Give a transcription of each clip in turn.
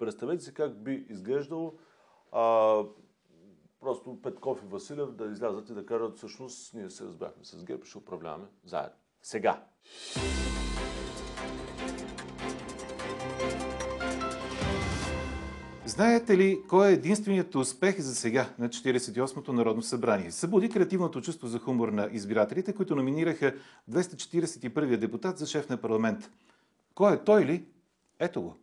Представете си как би изглеждало а, просто Петков и Василев да излязат и да кажат всъщност ние се разбрахме с ГЕРБ, ще управляваме заедно. Сега. Знаете ли кой е единственият успех за сега на 48-то Народно събрание? Събуди креативното чувство за хумор на избирателите, които номинираха 241-я депутат за шеф на парламент. Кой е той ли? Ето го.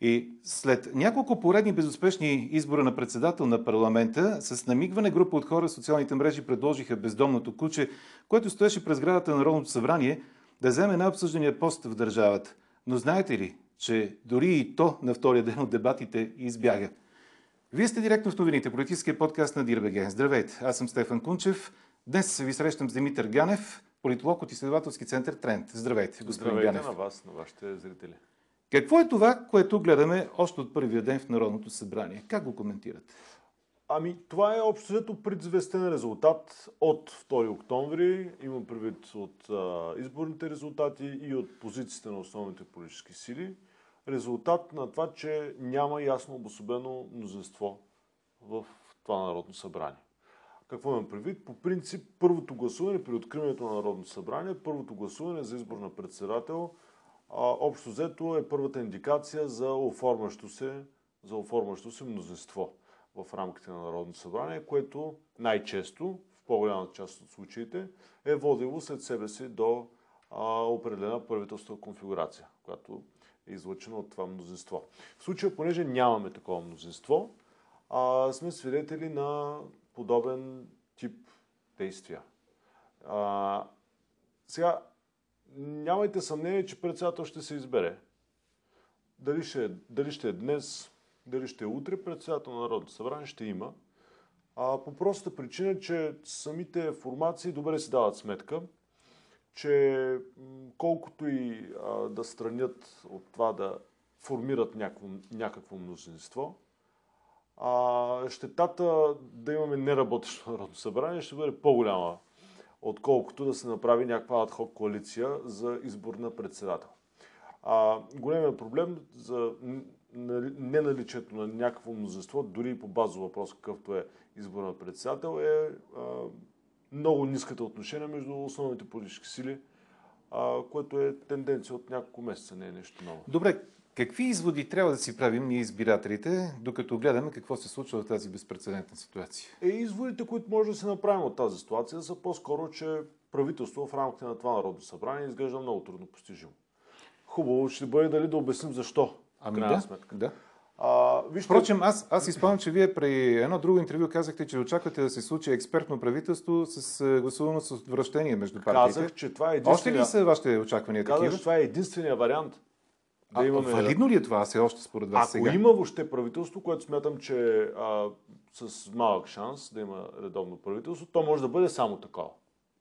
И след няколко поредни безуспешни избора на председател на парламента, с намигване група от хора в социалните мрежи предложиха бездомното куче, което стоеше през градата на Народното събрание, да вземе най-обсъждания пост в държавата. Но знаете ли, че дори и то на втория ден от дебатите избяга. Вие сте директно в новините, политическия подкаст на Дирбеге. Здравейте, аз съм Стефан Кунчев. Днес ви срещам с Димитър Ганев, политолог от изследователски център Тренд. Здравейте, господин Здравейте Ганев. на вас, на вашите зрители. Какво е това, което гледаме още от първия ден в Народното събрание? Как го коментирате? Ами, това е общо взето предизвестен резултат от 2 октомври. Имам предвид от а, изборните резултати и от позициите на основните политически сили резултат на това, че няма ясно обособено мнозинство в това Народно събрание. Какво имам предвид? По принцип, първото гласуване при откриването на Народното събрание, първото гласуване за избор на председател, общо взето е първата индикация за оформящо се, за оформящо се мнозинство в рамките на Народното събрание, което най-често, в по-голямата част от случаите, е водило след себе си до а, определена правителствена конфигурация, която е излъчено от това мнозинство. В случая, понеже нямаме такова мнозинство, а, сме свидетели на подобен тип действия. А, сега, нямайте съмнение, че председател ще се избере. Дали ще, дали ще е днес, дали ще е утре, председател на Народното събрание ще има. А, по простата причина, че самите формации добре си дават сметка, че колкото и а, да странят от това да формират някакво, някакво мнозинство, а, щетата да имаме неработещо Народно събрание ще бъде по-голяма, отколкото да се направи някаква адхок коалиция за избор на председател. А, големият проблем за неналичието на някакво мнозинство, дори и по базов въпрос, какъвто е избор на председател, е а, много ниската отношение между основните политически сили, а, което е тенденция от няколко месеца, не е нещо ново. Добре, какви изводи трябва да си правим ние избирателите, докато гледаме какво се случва в тази безпредседентна ситуация? Е, изводите, които може да се направим от тази ситуация, са по-скоро, че правителство в рамките на това Народно събрание изглежда много трудно постижимо. Хубаво ще бъде дали да обясним защо. Ами да, сметка. да. А, вижте... Впрочем, аз, аз изпълням, че вие при едно друго интервю казахте, че очаквате да се случи експертно правителство с е, гласувано с връщение между партиите. Казах, че това е единствения... Още ли са вашите очаквания Казах, такива? че това е единствения вариант. Да а, имаме... Валидно ли е това все още според вас Ако сега? има въобще правителство, което смятам, че а, с малък шанс да има редовно правителство, то може да бъде само такова.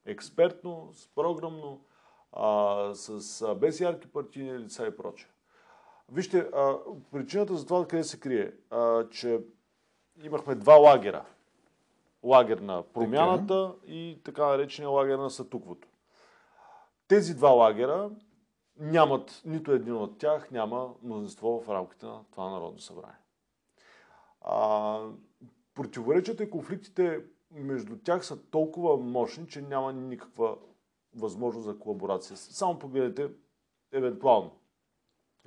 Експертно, с програмно, а, с, а, без ярки партийни лица и прочее. Вижте, а, причината за това къде се крие, а, че имахме два лагера. Лагер на промяната така. и така наречения лагер на сътуквото. Тези два лагера нямат, нито един от тях няма мнозинство в рамките на това Народно събрание. А, противоречията и конфликтите между тях са толкова мощни, че няма никаква възможност за колаборация. Само погледнете евентуално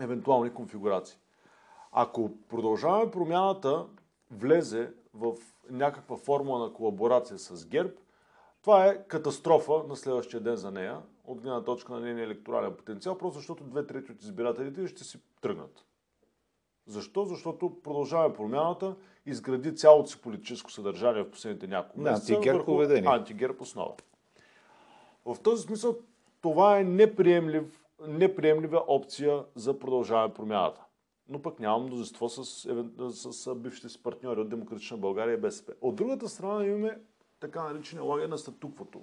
евентуални конфигурации. Ако продължаваме промяната влезе в някаква формула на колаборация с ГЕРБ, това е катастрофа на следващия ден за нея, от гледна точка на нейния електорален потенциал, просто защото две трети от избирателите ще си тръгнат. Защо? Защото продължаваме промяната, изгради цялото си политическо съдържание в последните няколко месеца антигерб поведение. антигерб основа. В този смисъл това е неприемлив неприемлива опция за продължаване промяната. Но пък няма мнозинство с, с, с бившите си партньори от Демократична България и БСП. От другата страна имаме така наречения лагер на статуквото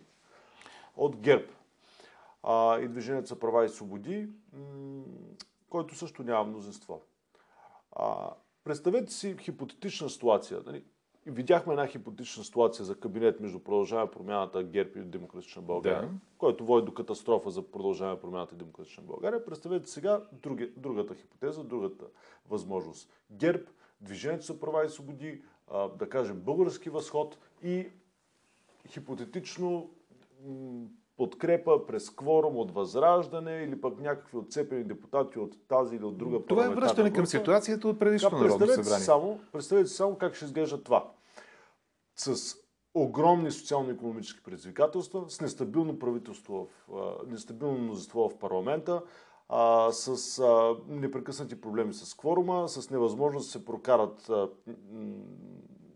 от ГЕРБ а, и Движението за права и свободи, м- който също няма мнозинство. А, представете си хипотетична ситуация. Нали? видяхме една хипотетична ситуация за кабинет между продължаване промяната ГЕРБ и Демократична България, Да. който води до катастрофа за продължаване промяната и Демократична България. Представете сега други, другата хипотеза, другата възможност. ГЕРБ, Движението за права и свободи, а, да кажем български възход и хипотетично м, подкрепа през кворум от Възраждане или пък някакви отцепени депутати от тази или от друга Това е връщане към ситуацията от предишното Народно събрание. само, представете си само как ще изглежда това. С огромни социално-економически предизвикателства, с нестабилно правителство, в, нестабилно мнозинство в парламента, а, с а, непрекъснати проблеми с кворума, с невъзможност да се прокарат а,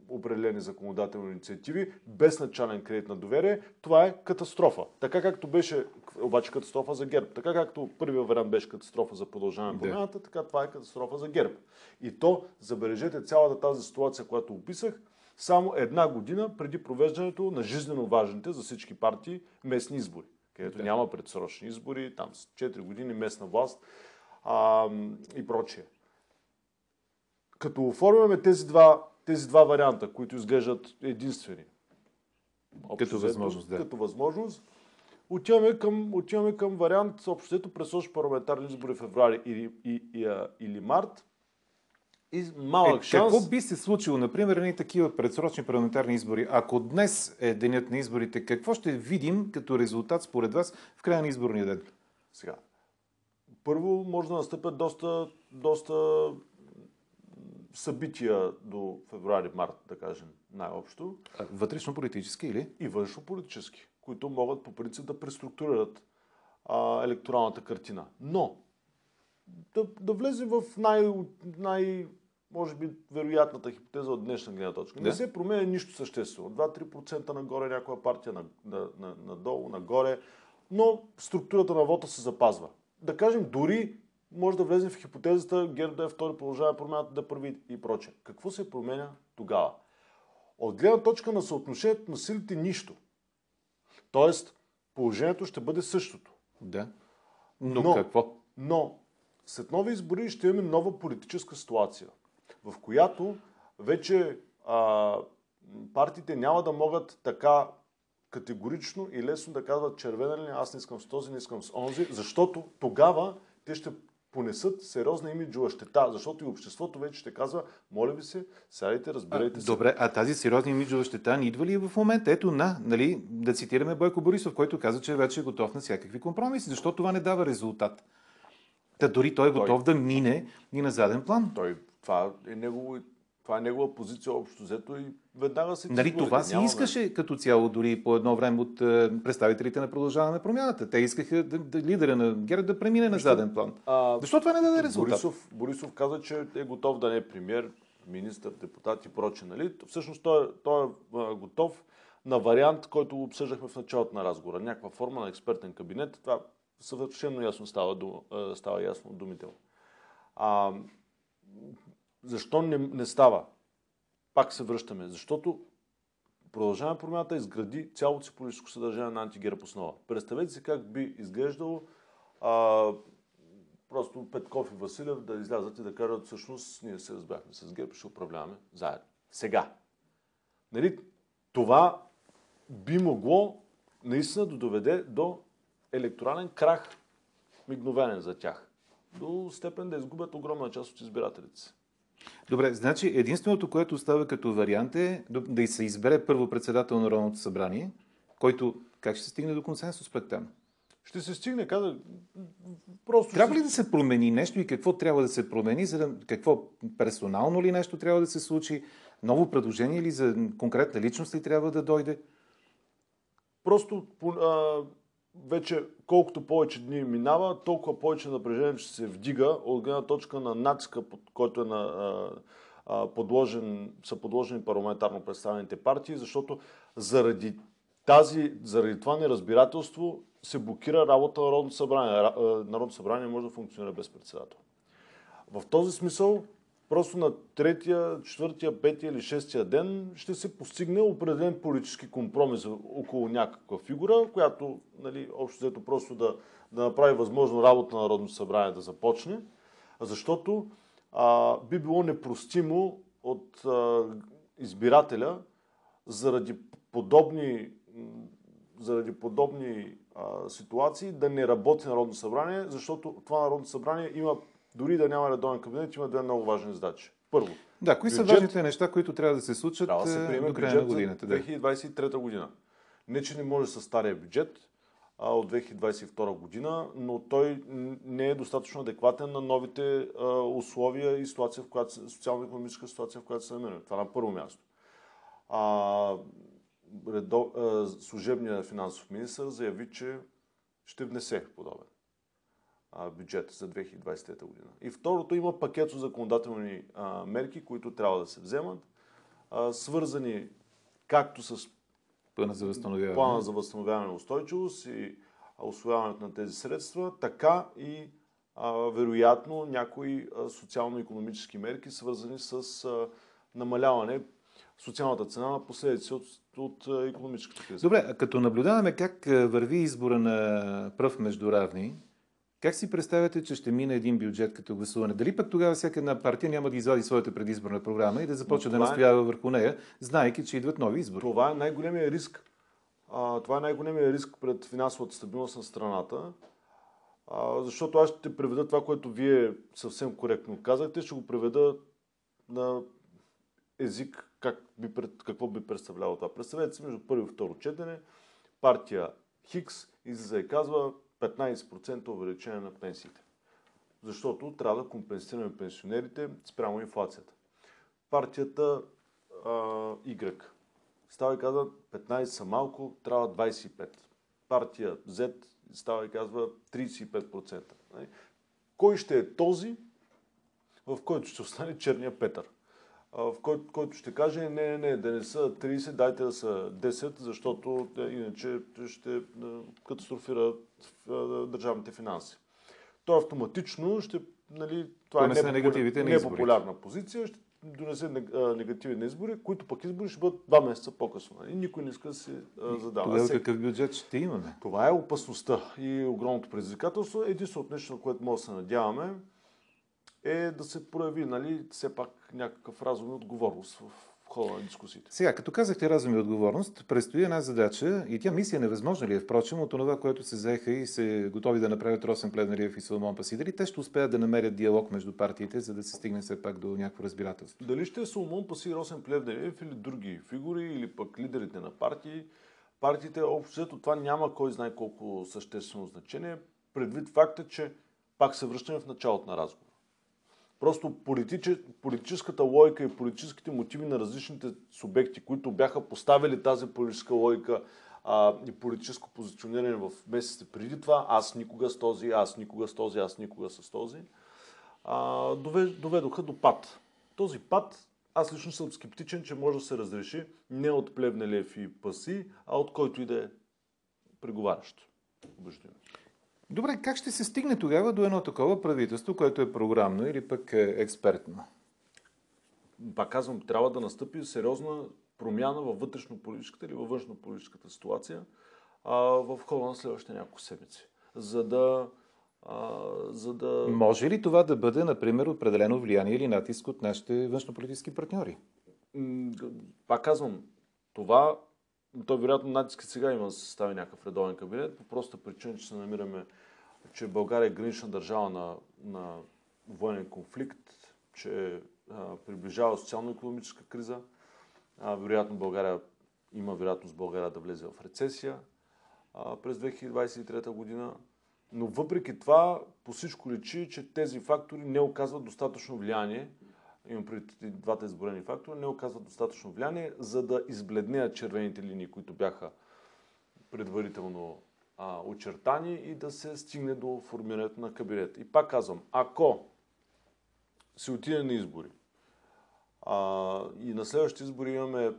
определени законодателни инициативи, без начален кредит на доверие, това е катастрофа. Така както беше, обаче катастрофа за ГЕРБ, така както първият вариант беше катастрофа за продължаване на промяната, така това е катастрофа за ГЕРБ. И то, забележете, цялата тази ситуация, която описах, само една година преди провеждането на жизненно важните за всички партии местни избори, където Да. няма предсрочни избори, там с 4 години местна власт а, и прочие. Като оформяме тези два, тези два варианта, които изглеждат единствени, общо Като взето, възможност, да. като възможност, отиваме към, отиваме към вариант, общо взето, предсрочни парламентарни избори в февруари или, и, и, а, или март. И малък Е, шанс. какво би се случило, например, едни такива предсрочни парламентарни избори? Ако днес е денят на изборите, какво ще видим като резултат според вас в края на изборния ден? Сега. Първо може да настъпят доста, доста събития до февруари-март, да кажем, най-общо, Вътрешно-политически или? и външно-политически, които могат по принцип да преструктурират а, електоралната картина. Но, да, да влезем в най, най, може би, вероятната хипотеза от днешна гледна точка. Не Да. се променя нищо съществено. 2-3% нагоре някоя партия, на, на, на, надолу, нагоре, но структурата на вота се запазва. Да кажем, дори може да влезем в хипотезата ГЕРБ да е втори, продължава промяната да прави и прочее. Какво се променя тогава? От гледна точка на съотношението на силите нищо. Тоест, положението ще бъде същото. Да. Но, Но- какво? Но след нови избори ще имаме нова политическа ситуация, в която вече а, партиите няма да могат така категорично и лесно да казват червена линия, аз не искам с този, не искам с онзи, защото тогава те ще понесат сериозна имиджова щета, защото и обществото вече ще казва, моля ви се, сядайте, разберете се. добре, а тази сериозна имиджова щета ни идва ли в момента? Ето на, нали, да цитираме Бойко Борисов, който каза, че вече е готов на всякакви компромиси. Защо това не дава резултат? Та дори той е Той- готов да мине и на заден план. Той, това, е негово, това е негова позиция общо взето и веднага се Нали, това си искаше като цяло дори по едно време от е, представителите на продължаване на промяната. Те искаха да, да, лидера на ГЕРБ да премине на заден план. А, Защо това не даде резултат? Борисов, Борисов каза, че е готов да не е премьер, министър, депутат и проче. Нали? Всъщност той, той е готов на вариант, който обсъждахме в началото на разговора. Някаква форма на експертен кабинет. Това съвършено ясно става, става ясно от думите му. А, защо не, не става? Пак се връщаме. Защото Продължаваме промяната изгради цялото си политическо съдържание на антигерб основа. Представете си как би изглеждало а, просто Петков и Василев да излязат и да кажат всъщност ние се разбрахме с ГЕРБ, ще управляваме заедно. Сега. Нали, това би могло наистина да доведе до електорален крах, мигновенен за тях. До степен да изгубят огромна част от избирателите си. Добре, значи единственото, което става като вариант е да- се избере първо председател на Народното събрание, който как ще се стигне до консенсус пък там? Ще се стигне, каза, просто Трябва ли да се промени нещо и какво трябва да се промени, за да, какво персонално ли нещо трябва да се случи, ново предложение или за конкретна личност ли трябва да дойде? Просто а, вече колкото повече дни минава, толкова повече напрежение ще се вдига от гледна точка на натиска, под който е на, а, а, подложен, са подложени парламентарно представените партии, защото заради, тази, заради това неразбирателство се блокира работа на Народното събрание. Народното събрание може да функционира без председател. В този смисъл, просто на третия, четвъртия, петия или шестия ден ще се постигне определен политически компромис около някаква фигура, която, нали, общо взето просто да, да направи възможно работа на Народното събрание да започне, защото а, би било непростимо от а, избирателя заради подобни, заради подобни а, ситуации да не работи Народно събрание, защото това Народно събрание има, дори да няма редовен кабинет, има две много важни задачи. Първо, да, кои бюджет, са важните неща, които трябва да се случат трябва да се приеме до края на годината? За 2023 година. Не, че не може с стария бюджет а, от 2022 година, но той не е достатъчно адекватен на новите а, условия и ситуация, в която, социално-економическа ситуация, в която се намираме. Това на първо място. А, редо, а, служебният финансов министр заяви, че ще внесе подобен бюджет за 2023 година. И второто има пакет от законодателни а, мерки, които трябва да се вземат, а, свързани както с плана за възстановяване, плана за възстановяване устойчивост и освояването на тези средства, така и а, вероятно някои социално-економически мерки, свързани с намаляване социалната цена на последици от, от економическата криза. Добре, като наблюдаваме как върви избора на пръв между равни, как си представяте, че ще мине един бюджет като гласуване? Дали пък тогава всяка една партия няма да извади своята предизборна програма и да започне да е- настоява е... върху нея, знайки, че идват нови избори? Това е най-големия риск. А, това е най-големия риск пред финансовата стабилност на страната. А, защото аз ще преведа това, което вие съвсем коректно казахте, ще го преведа на език, как би, какво би представляло това. Представете си между първо и второ четене, партия Хикс излиза и казва 15% увеличение на пенсиите. Защото трябва да компенсираме пенсионерите спрямо инфлацията. Партията а, Y става и казва 15 са малко, трябва 25. Партия Z става и казва 35%. Нали? Кой ще е този, в който ще остане черния Петър? В който, който ще каже, не, не, не, да не са 30, дайте да са 10, защото иначе ще катастрофира държавните финанси. Той автоматично ще, нали, това е непопулярна, непопулярна позиция, ще донесе негативни избори, които пък избори ще бъдат два месеца по-късно. И нали? никой не иска да се задава. Тогава какъв бюджет ще имаме? Това е опасността и огромното предизвикателство. Единственото нещо, на което може да се надяваме, е да се прояви нали, все пак някакъв разум и отговорност в хода на дискусиите. Сега, като казахте разум и отговорност, предстои една задача и тя мисия невъзможна ли е, впрочем, от това, което се заеха и се готови да направят Росен Плевнариев и Соломон Паси. Дали те ще успеят да намерят диалог между партиите, за да се стигне все пак до някакво разбирателство? Дали ще е Соломон Паси, Росен Плевнариев или други фигури, или пък лидерите на партии, партиите, общо това няма кой знае колко съществено значение, предвид факта, че пак се връщаме в началото на разговор. Просто политическата логика и политическите мотиви на различните субекти, които бяха поставили тази политическа логика а, и политическо позициониране в месеците преди това, аз никога с този, аз никога с този, аз никога с този, а, доведоха до пад. Този пад, аз лично съм скептичен, че може да се разреши не от Плевнелев и Паси, а от който и да е преговарящ. Обеждено. Добре, как ще се стигне тогава до едно такова правителство, което е програмно или пък е експертно? Пак казвам, трябва да настъпи сериозна промяна във вътрешно-политическата или във външно-политическата ситуация а, в хода на следващите няколко седмици. За да, а, за да... Може ли това да бъде, например, определено влияние или натиск от нашите външно-политически партньори? Пак казвам, това то вероятно натиска сега има да се състави някакъв редовен кабинет, по проста причина, че се намираме, че България е гранична държава на, на военен конфликт, че а, приближава социално-економическа криза. А, вероятно България има вероятност България да влезе в рецесия а, през 2023 година. Но въпреки това, по всичко личи, че тези фактори не оказват достатъчно влияние имам преди двата изборени фактора, не оказват достатъчно влияние, за да избледнеят червените линии, които бяха предварително а, очертани и да се стигне до формирането на кабинет. И пак казвам, ако се отиде на избори а, и на следващите избори имаме,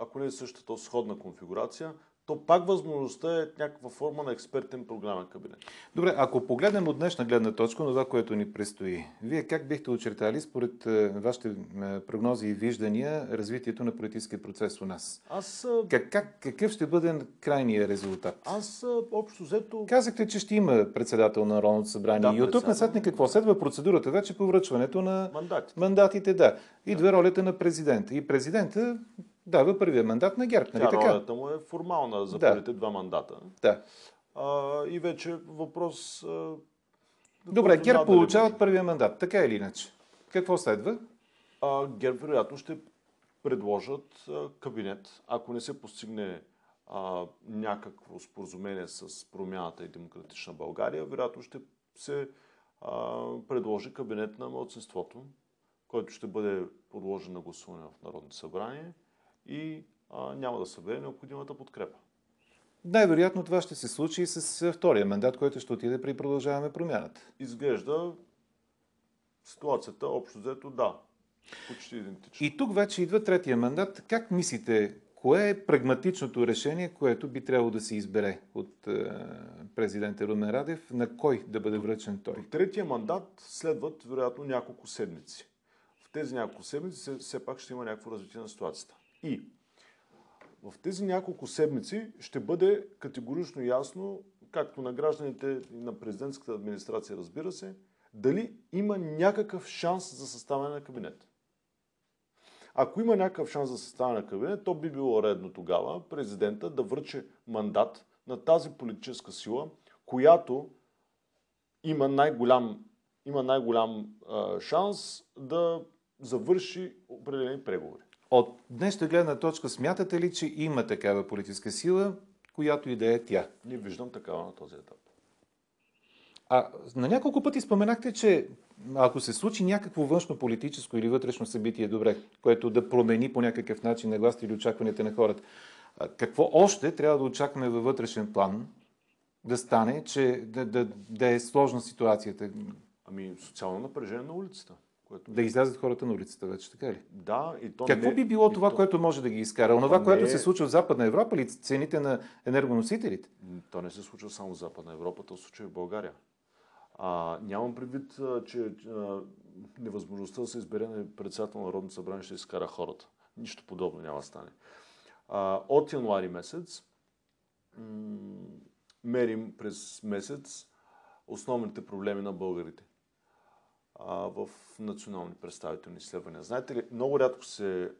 ако не е същата, то сходна конфигурация, то пак възможността е някаква форма на експертен програмен кабинет. Добре, ако погледнем от днешна гледна точка на това, което ни предстои, вие как бихте очертали според е, вашите е, прогнози и виждания развитието на политическия процес у нас? Аз, как, как, какъв ще бъде крайният резултат? Аз общо взето... Казахте, че ще има председател на Народното събрание. Да, и от тук насетне какво? Следва процедурата вече по връчването на мандатите. мандатите да. Идва да. ролята на президента. И президента дава първия мандат на ГЕРБ. Нали Тя така? ролята му е формална за да. първите два мандата. Да. А, и вече въпрос... А, Добре, ГЕРБ получават първия мандат, така или иначе. Какво следва? А, ГЕРБ вероятно ще предложат а, кабинет, ако не се постигне а, някакво споразумение с промяната и демократична България, вероятно ще се а, предложи кабинет на младсинството, който ще бъде подложен на гласуване в Народното събрание и а, няма да събере необходимата подкрепа. Най-вероятно това ще се случи и с втория мандат, който ще отиде при продължаваме промяната. Изглежда ситуацията общо взето да. Почти идентично. И тук вече идва третия мандат. Как мислите, кое е прагматичното решение, което би трябвало да се избере от е, президента Румен Радев? На кой да бъде връчен той? В третия мандат следват, вероятно, няколко седмици. В тези няколко седмици все пак ще има някакво развитие на ситуацията. И в тези няколко седмици ще бъде категорично ясно, както на гражданите и на президентската администрация, разбира се, дали има някакъв шанс за съставяне на кабинет. Ако има някакъв шанс за съставяне на кабинет, то би било редно тогава президента да връче мандат на тази политическа сила, която има най-голям, има най-голям а, шанс да завърши определени преговори. От днешна гледна точка смятате ли, че има такава политическа сила, която и да е тя? Не виждам такава на този етап. А на няколко пъти споменахте, че ако се случи някакво външно политическо или вътрешно събитие, добре, което да промени по някакъв начин нагласите или очакванията на хората, какво още трябва да очакваме във вътрешен план да стане, че да, да, да е сложна ситуацията? Ами социално напрежение на улицата. Което... Да излязат хората на улицата вече, така ли? Да. И то Какво не... би било това, то... което може да ги изкара? Онова, не... което се случва в Западна Европа или цените на енергоносителите? То не се случва само в Западна Европа, то се случва и в България. А, нямам предвид, че а, невъзможността да се избере на председател на Народното събрание ще изкара хората. Нищо подобно няма да стане. А, от януари месец м- мерим през месец основните проблеми на българите в национални представителни изследвания. Знаете ли, много рядко се,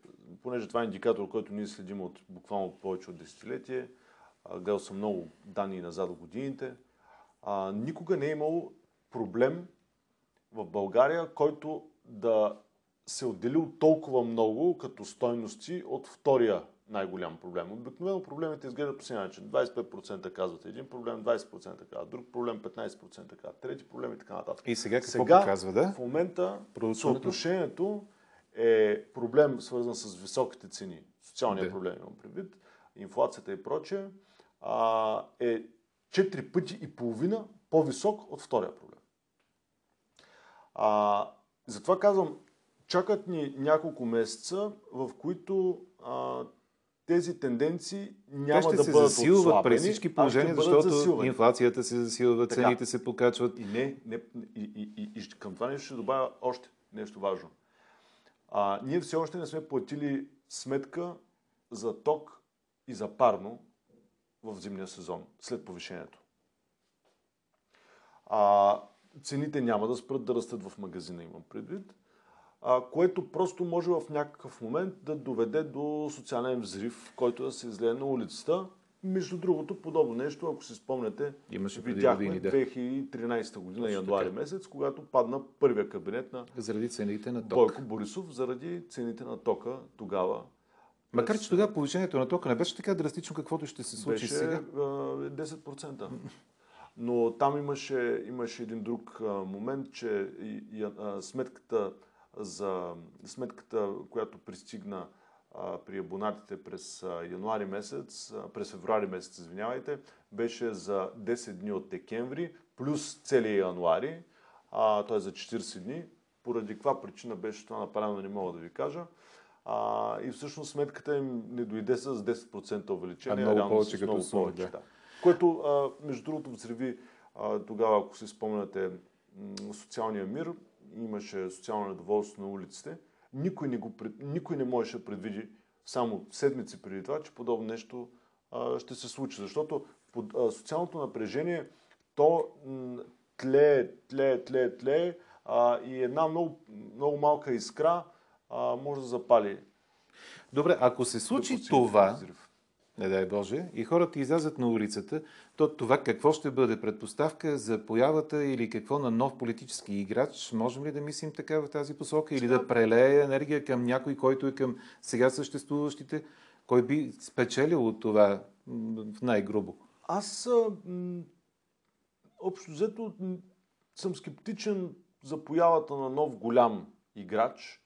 понеже това е индикатор, който ние следим от буквално повече от десетилетие, гледал съм много данни назад в годините, а, никога не е имало проблем в България, който да се отделил толкова много като стойности от втория най-голям проблем. Обикновено проблемите изглеждат по следния начин. 25% казват един проблем, 20% казват друг проблем, 15% казват трети проблем и така нататък. И сега какво сега, показва, да? В момента съотношението е проблем свързан с високите цени, социалния да. проблем имам предвид, инфлацията и прочее, а, е 4 пъти и половина по-висок от втория проблем. А, затова казвам, чакат ни няколко месеца, в които а, тези тенденции няма ще да се бъдат засилват при всички положения, защото засилвани. инфлацията се засилва, Така. цените се покачват. И, не, не, и, и, и, и към това нещо ще добавя още нещо важно. А, ние все още не сме платили сметка за ток и за парно в зимния сезон, след повишението. А, цените няма да спрат да растат в магазина, имам предвид, а, което просто може в някакъв момент да доведе до социален взрив, който да се излее на улицата. Между другото, подобно нещо, ако си спомняте, Имаше видяхме години, да. 2013 година, Точно януари така. месец, когато падна първия кабинет на Заради цените на ток. Бойко Борисов заради цените на тока тогава. Макар, че тогава повишението на тока не беше така драстично, каквото ще се случи беше сега. а, 10%. Но там имаше, имаше един друг момент, че и, и, а, сметката, за, сметката, която пристигна а, при абонатите през а, януари месец, а, през февруари месец, извинявайте, беше за 10 дни от декември, плюс целия януари, а, т.е. за 40 дни. Поради каква причина беше това направено, не мога да ви кажа. А, и всъщност сметката им не дойде с 10% увеличение, а много повече с много сума, повече. да. Да. Което, а, между другото, взриви а, тогава, ако си спомняте, социалния мир, имаше социално недоволство на улиците. Никой не, го, никой не можеше да предвиди само седмици преди това, че подобно нещо а, ще се случи. Защото под, а, социалното напрежение, то м, тлее, тлее, тлее, тлее а, и една много, много малка искра а, може да запали. Добре, ако се случи това, взрив. Не дай Боже, и хората излязат на улицата, то това какво ще бъде предпоставка за появата или какво на нов политически играч? Можем ли да мислим така в тази посока? Или да прелее енергия към някой, който е към сега съществуващите? Кой би спечелил от това най-грубо? Аз м, общо взето съм скептичен за появата на нов голям играч.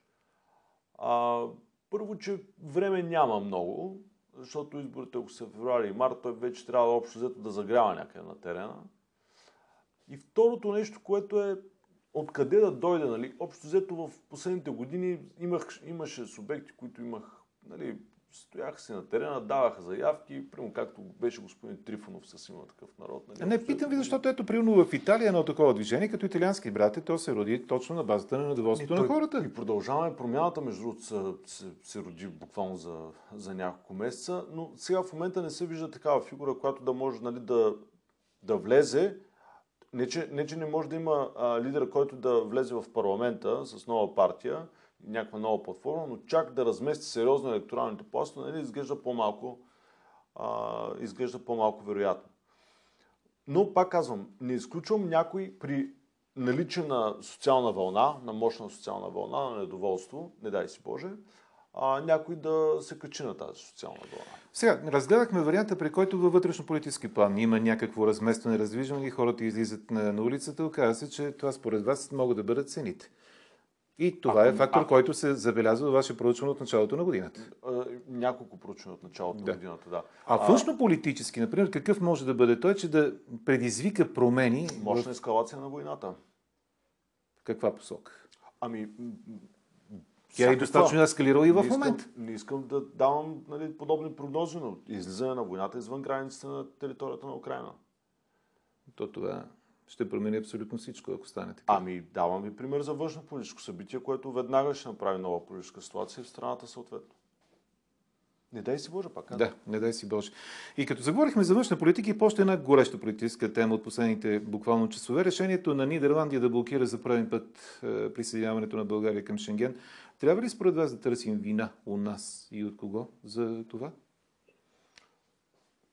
А, първо, че време няма много, защото изборите, ако са февруари и март, той вече трябва общо взето да загрява някъде на терена. И второто нещо, което е откъде да дойде, нали? Общо взето в последните години имах, имаше субекти, които имах, нали, стояха си на терена, даваха заявки, прямо както беше господин Трифонов с има такъв народ. Нали? Не, питам ви, защото ето, примерно в Италия едно такова движение, като италиански брате, то се роди точно на базата на недоволството на хората. И продължаваме промяната, между другото, се, се, се роди буквално за, за няколко месеца, но сега в момента не се вижда такава фигура, която да може нали, да, да влезе. Не че, не, че не може да има а, лидер, който да влезе в парламента с нова партия, някаква нова платформа, но чак да размести сериозно електоралните пластове, нали, изглежда по-малко, а, изглежда по-малко вероятно. Но, пак казвам, не изключвам някой при наличие на социална вълна, на мощна социална вълна, на недоволство, не дай си Боже, а, някой да се качи на тази социална вълна. Сега, разгледахме варианта, при който във вътрешно-политически план има някакво разместване, раздвижване и хората излизат на, на улицата. Оказва се, че това според вас могат да бъдат цените. И това Ако- е фактор, ако- който се забелязва във ваше проучване от началото на годината. А, няколко проучвания от началото Да. на годината, да. А външно-политически, например, какъв може да бъде той, че да предизвика промени Мощна в ескалация на войната. каква посока? Ами, Тя е достатъчно ескалирала и в момента. Не искам да давам нали, подобни прогнози, но излизане на войната извън границите на територията на Украина. То това ще промени абсолютно всичко, ако стане така. Ами, давам ви пример за външно политическо събитие, което веднага ще направи нова политическа ситуация в страната съответно. Не дай си Боже, пак. Да, не дай си Боже. И като заговорихме за външна политика и по още една гореща политическа тема от последните буквално часове, решението на Нидерландия да блокира за първи път е, присъединяването на България към Шенген, трябва ли според вас да търсим вина у нас и от кого за това?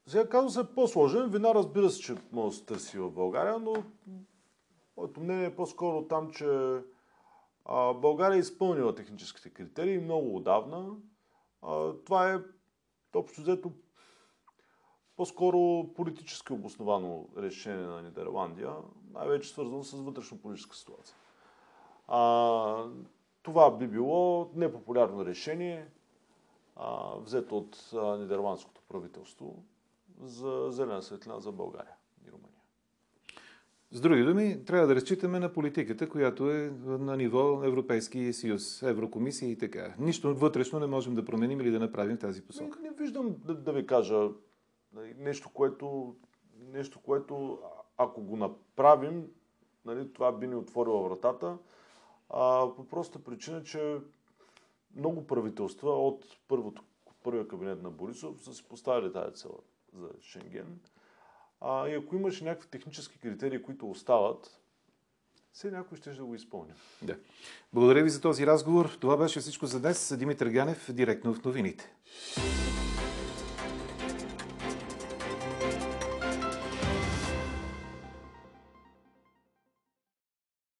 Сега казва се по-сложен. Вина разбира се, че може да се търси в България, но моето мнение е по-скоро там, че а, България е изпълнила техническите критерии много отдавна. А, това е общо взето по-скоро политически обосновано решение на Нидерландия, най-вече свързано с вътрешно-политическа ситуация. А, това би било непопулярно решение, а, взето от а, нидерландското правителство за зелена светлина за България и Румъния. С други думи, трябва да разчитаме на политиката, която е на ниво Европейски съюз, Еврокомисия и така. Нищо вътрешно не можем да променим или да направим тази посока. Не, не виждам да, да ви кажа нещо, което, нещо, което ако го направим, нали, това би ни отворило вратата. А, по проста причина, че много правителства от първото, първия кабинет на Борисов са си поставили тази цел за Шенген. А, и ако имаше някакви технически критерии, които остават, все някой ще да го изпълни. Да. Благодаря ви за този разговор. Това беше всичко за днес. Димитър Ганев, директно в новините.